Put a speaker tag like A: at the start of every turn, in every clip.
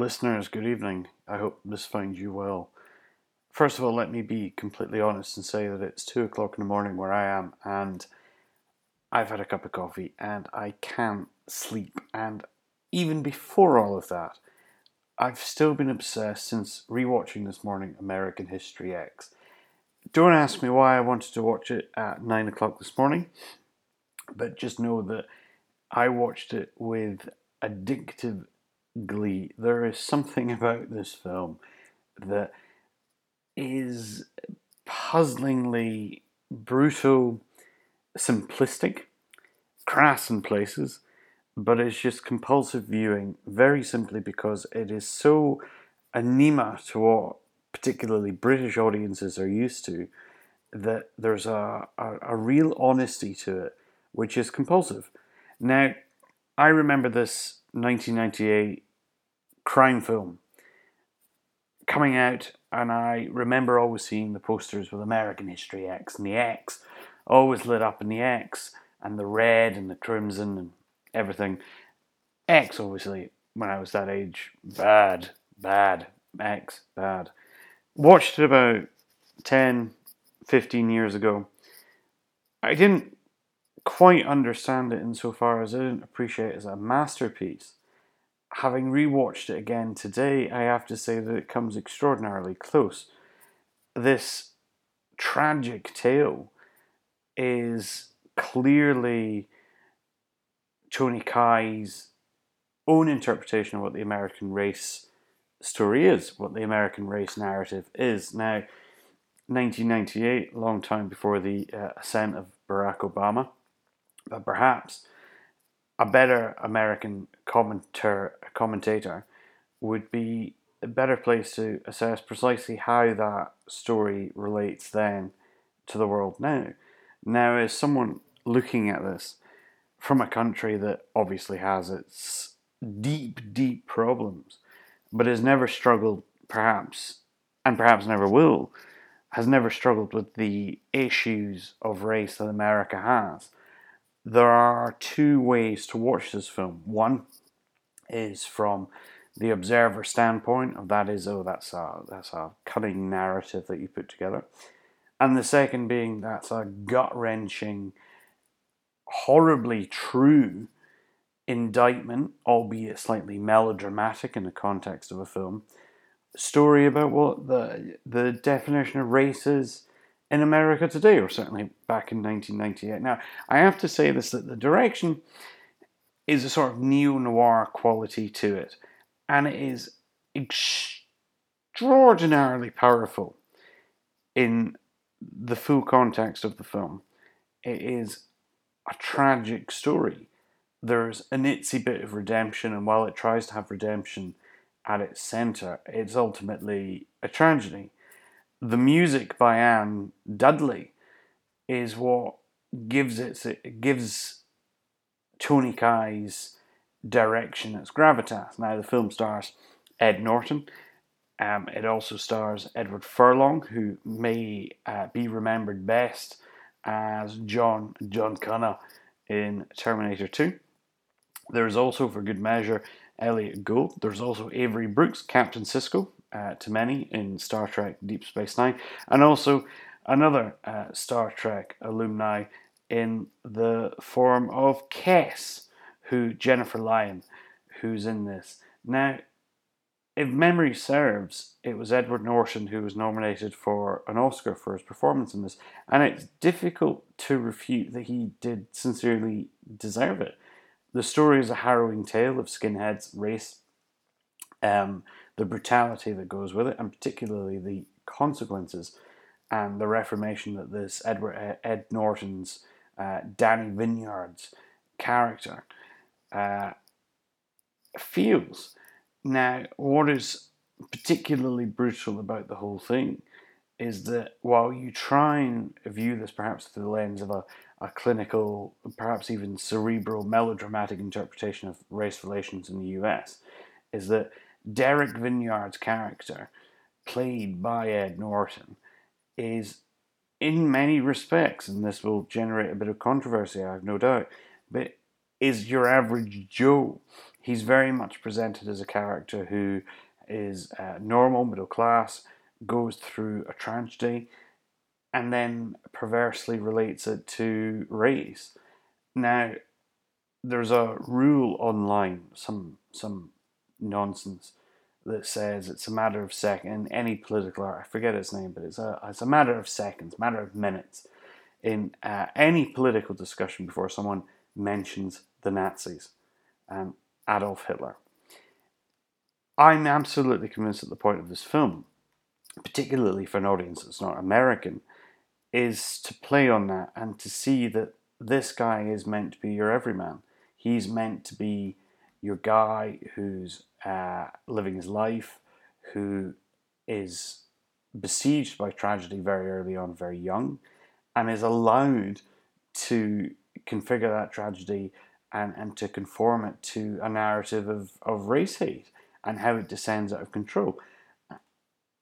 A: Listeners, good evening. I hope this finds you well. First of all, let me be completely honest and say that it's two o'clock in the morning where I am, and I've had a cup of coffee and I can't sleep. And even before all of that, I've still been obsessed since rewatching this morning American History X. Don't ask me why I wanted to watch it at nine o'clock this morning, but just know that I watched it with addictive glee. There is something about this film that is puzzlingly brutal, simplistic, crass in places, but it's just compulsive viewing very simply because it is so anema to what particularly British audiences are used to that there's a, a, a real honesty to it which is compulsive. Now, I remember this 1998 crime film coming out, and I remember always seeing the posters with American History X and the X always lit up in the X and the red and the crimson and everything. X, obviously, when I was that age, bad, bad. X, bad. Watched it about 10, 15 years ago. I didn't quite understand it insofar as I didn't appreciate it as a masterpiece. Having rewatched it again today, I have to say that it comes extraordinarily close. This tragic tale is clearly Tony Kaye's own interpretation of what the American race story is, what the American race narrative is. Now, 1998, long time before the uh, ascent of Barack Obama, but perhaps a better American commenter, commentator would be a better place to assess precisely how that story relates then to the world now. Now, as someone looking at this from a country that obviously has its deep, deep problems, but has never struggled, perhaps, and perhaps never will, has never struggled with the issues of race that America has there are two ways to watch this film. One is from the observer standpoint of that is oh that's a that's a cunning narrative that you put together, and the second being that's a gut wrenching, horribly true indictment, albeit slightly melodramatic in the context of a film, story about what the the definition of race is in America today, or certainly back in 1998. Now, I have to say this that the direction is a sort of neo noir quality to it, and it is extraordinarily powerful in the full context of the film. It is a tragic story. There's an itsy bit of redemption, and while it tries to have redemption at its center, it's ultimately a tragedy the music by Anne Dudley is what gives it, it gives Tony Kaye's direction its gravitas. Now the film stars Ed Norton. Um, it also stars Edward Furlong, who may uh, be remembered best as John John Connor in Terminator 2. There is also, for good measure, Elliott Gould. There's also Avery Brooks, Captain Sisko, uh, to many in Star Trek Deep Space Nine, and also another uh, Star Trek alumni in the form of Kes, who Jennifer Lien, who's in this. Now, if memory serves, it was Edward Norton who was nominated for an Oscar for his performance in this, and it's difficult to refute that he did sincerely deserve it. The story is a harrowing tale of skinheads, race, um, the brutality that goes with it, and particularly the consequences and the reformation that this Edward Ed Norton's uh, Danny Vinyard's character uh, feels. Now, what is particularly brutal about the whole thing is that while you try and view this perhaps through the lens of a, a clinical, perhaps even cerebral, melodramatic interpretation of race relations in the US, is that Derek Vinyard's character, played by Ed Norton, is in many respects, and this will generate a bit of controversy, I have no doubt, but is your average Joe. he's very much presented as a character who is uh, normal, middle class, goes through a tragedy, and then perversely relates it to race. Now, there's a rule online, some some nonsense that says it's a matter of second any political, I forget its name, but it's a it's a matter of seconds, matter of minutes in uh, any political discussion before someone mentions the Nazis, and Adolf Hitler. I'm absolutely convinced that the point of this film, particularly for an audience that's not American, is to play on that and to see that this guy is meant to be your everyman. He's meant to be your guy who's uh, living his life, who is besieged by tragedy very early on, very young, and is allowed to configure that tragedy and, and to conform it to a narrative of, of race hate and how it descends out of control.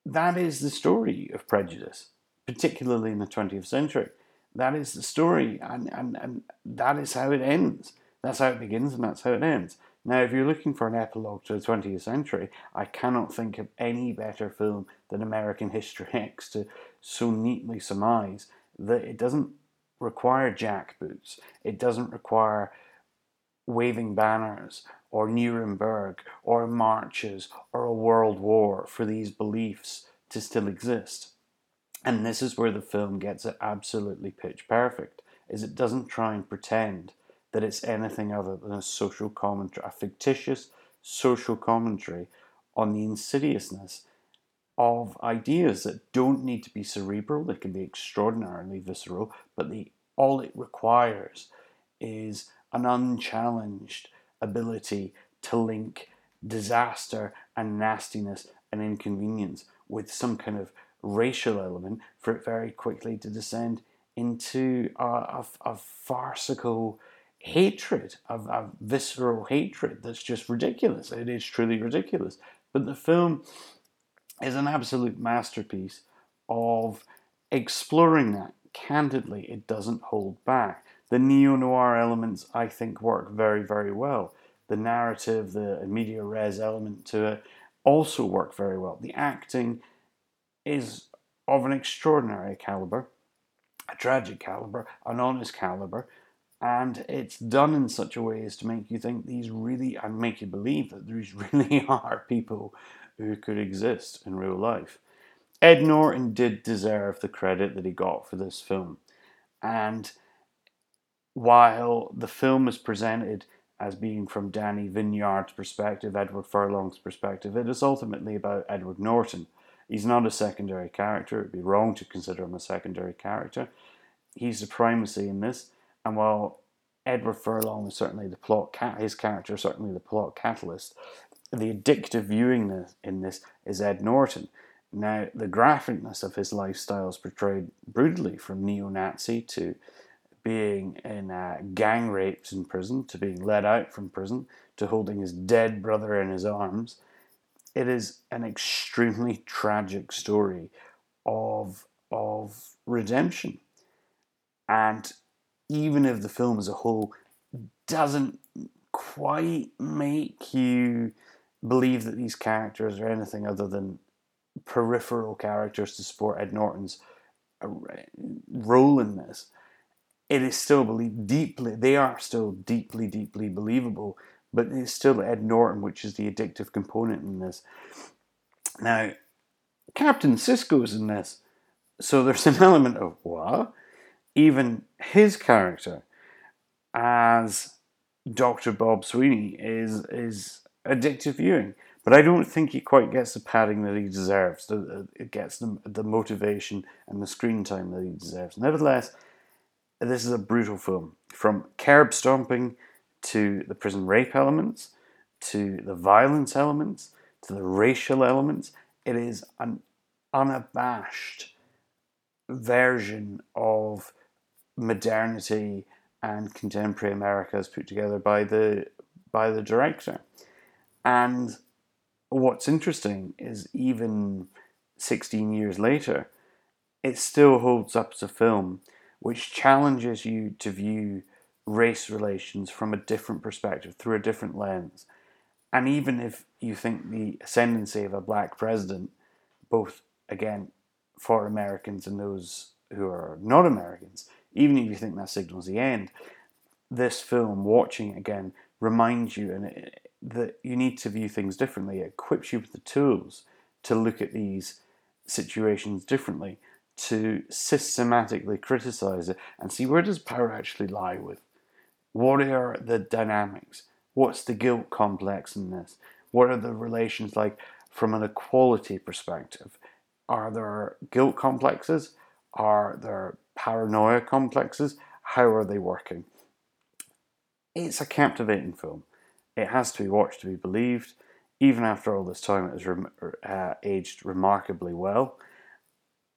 A: That is the story of prejudice, particularly in the 20th century. That is the story, and, and, and that is how it ends. That's how it begins, and that's how it ends. Now, if you're looking for an epilogue to the 20th century, I cannot think of any better film than American History X to so neatly surmise that it doesn't require jackboots, it doesn't require waving banners or Nuremberg or marches or a world war for these beliefs to still exist. And this is where the film gets it absolutely pitch perfect, is it doesn't try and pretend that it's anything other than a social commentary, a fictitious social commentary on the insidiousness of ideas that don't need to be cerebral, they can be extraordinarily visceral, but the, all it requires is an unchallenged ability to link disaster and nastiness and inconvenience with some kind of racial element for it very quickly to descend into a, a, a farcical hatred, of, of visceral hatred that's just ridiculous. It is truly ridiculous. But the film is an absolute masterpiece of exploring that candidly. It doesn't hold back. The neo noir elements, I think, work very, very well. The narrative, the media res element to it also work very well. The acting is of an extraordinary caliber, a tragic caliber, an honest caliber, and it's done in such a way as to make you think these really and make you believe that these really are people who could exist in real life. Ed Norton did deserve the credit that he got for this film, and while the film is presented as being from Danny Vinyard's perspective, Edward Furlong's perspective, it is ultimately about Edward Norton. He's not a secondary character. It'd be wrong to consider him a secondary character. He's the primacy in this and while Edward Furlong is certainly the plot, cat, his character is certainly the plot catalyst, the addictive viewing in this is Ed Norton. Now, the graphicness of his lifestyle is portrayed brutally from neo Nazi to being in uh, gang rapes in prison, to being let out from prison, to holding his dead brother in his arms. It is an extremely tragic story of, of redemption. And even if the film as a whole doesn't quite make you believe that these characters are anything other than peripheral characters to support Ed Norton's uh, role in this, it is still believe deeply. They are still deeply, deeply believable. But it's still Ed Norton, which is the addictive component in this. Now, Captain Sisko's in this, so there's an element of what even his character as Dr. Bob Sweeney is is addictive viewing. But I don't think he quite gets the padding that he deserves. It gets the, the motivation and the screen time that he deserves. Nevertheless, this is a brutal film. From curb stomping to the prison rape elements, to the violence elements, to the racial elements, it is an unabashed version of modernity and contemporary America is put together by the by the director. And what's interesting is even 16 years later, it still holds up as a film which challenges you to view race relations from a different perspective, through a different lens. And even if you think the ascendancy of a black president, both again for Americans and those who are not Americans, even if you think that signals the end, this film, watching it again, reminds you and it, that you need to view things differently. It equips you with the tools to look at these situations differently, to systematically criticize it and see where does power actually lie with. What are the dynamics? What's the guilt complex in this? What are the relations like from an equality perspective? Are there guilt complexes? Are there paranoia complexes? How are they working? It's a captivating film. It has to be watched to be believed. Even after all this time, it has rem- uh, aged remarkably well.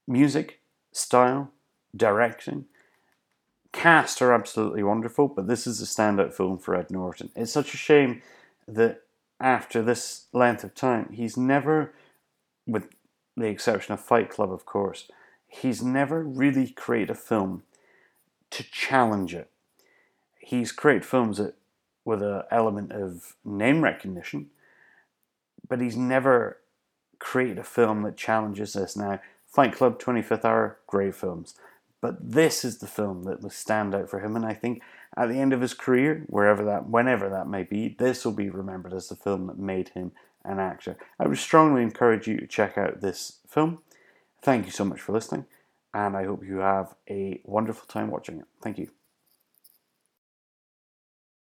A: Music, style, direction, cast are absolutely wonderful, but this is a standout film for Ed Norton. It's such a shame that after this length of time, he's never, with the exception of Fight Club, of course, he's never really created a film to challenge it. He's created films that with an element of name recognition, but he's never created a film that challenges this. Now, Fight Club, 25th Hour, great films. But this is the film that will stand out for him, and I think at the end of his career, wherever that, whenever that may be, this will be remembered as the film that made him an actor. I would strongly encourage you to check out this film. Thank you so much for listening, and I hope you have a wonderful time watching it. Thank you.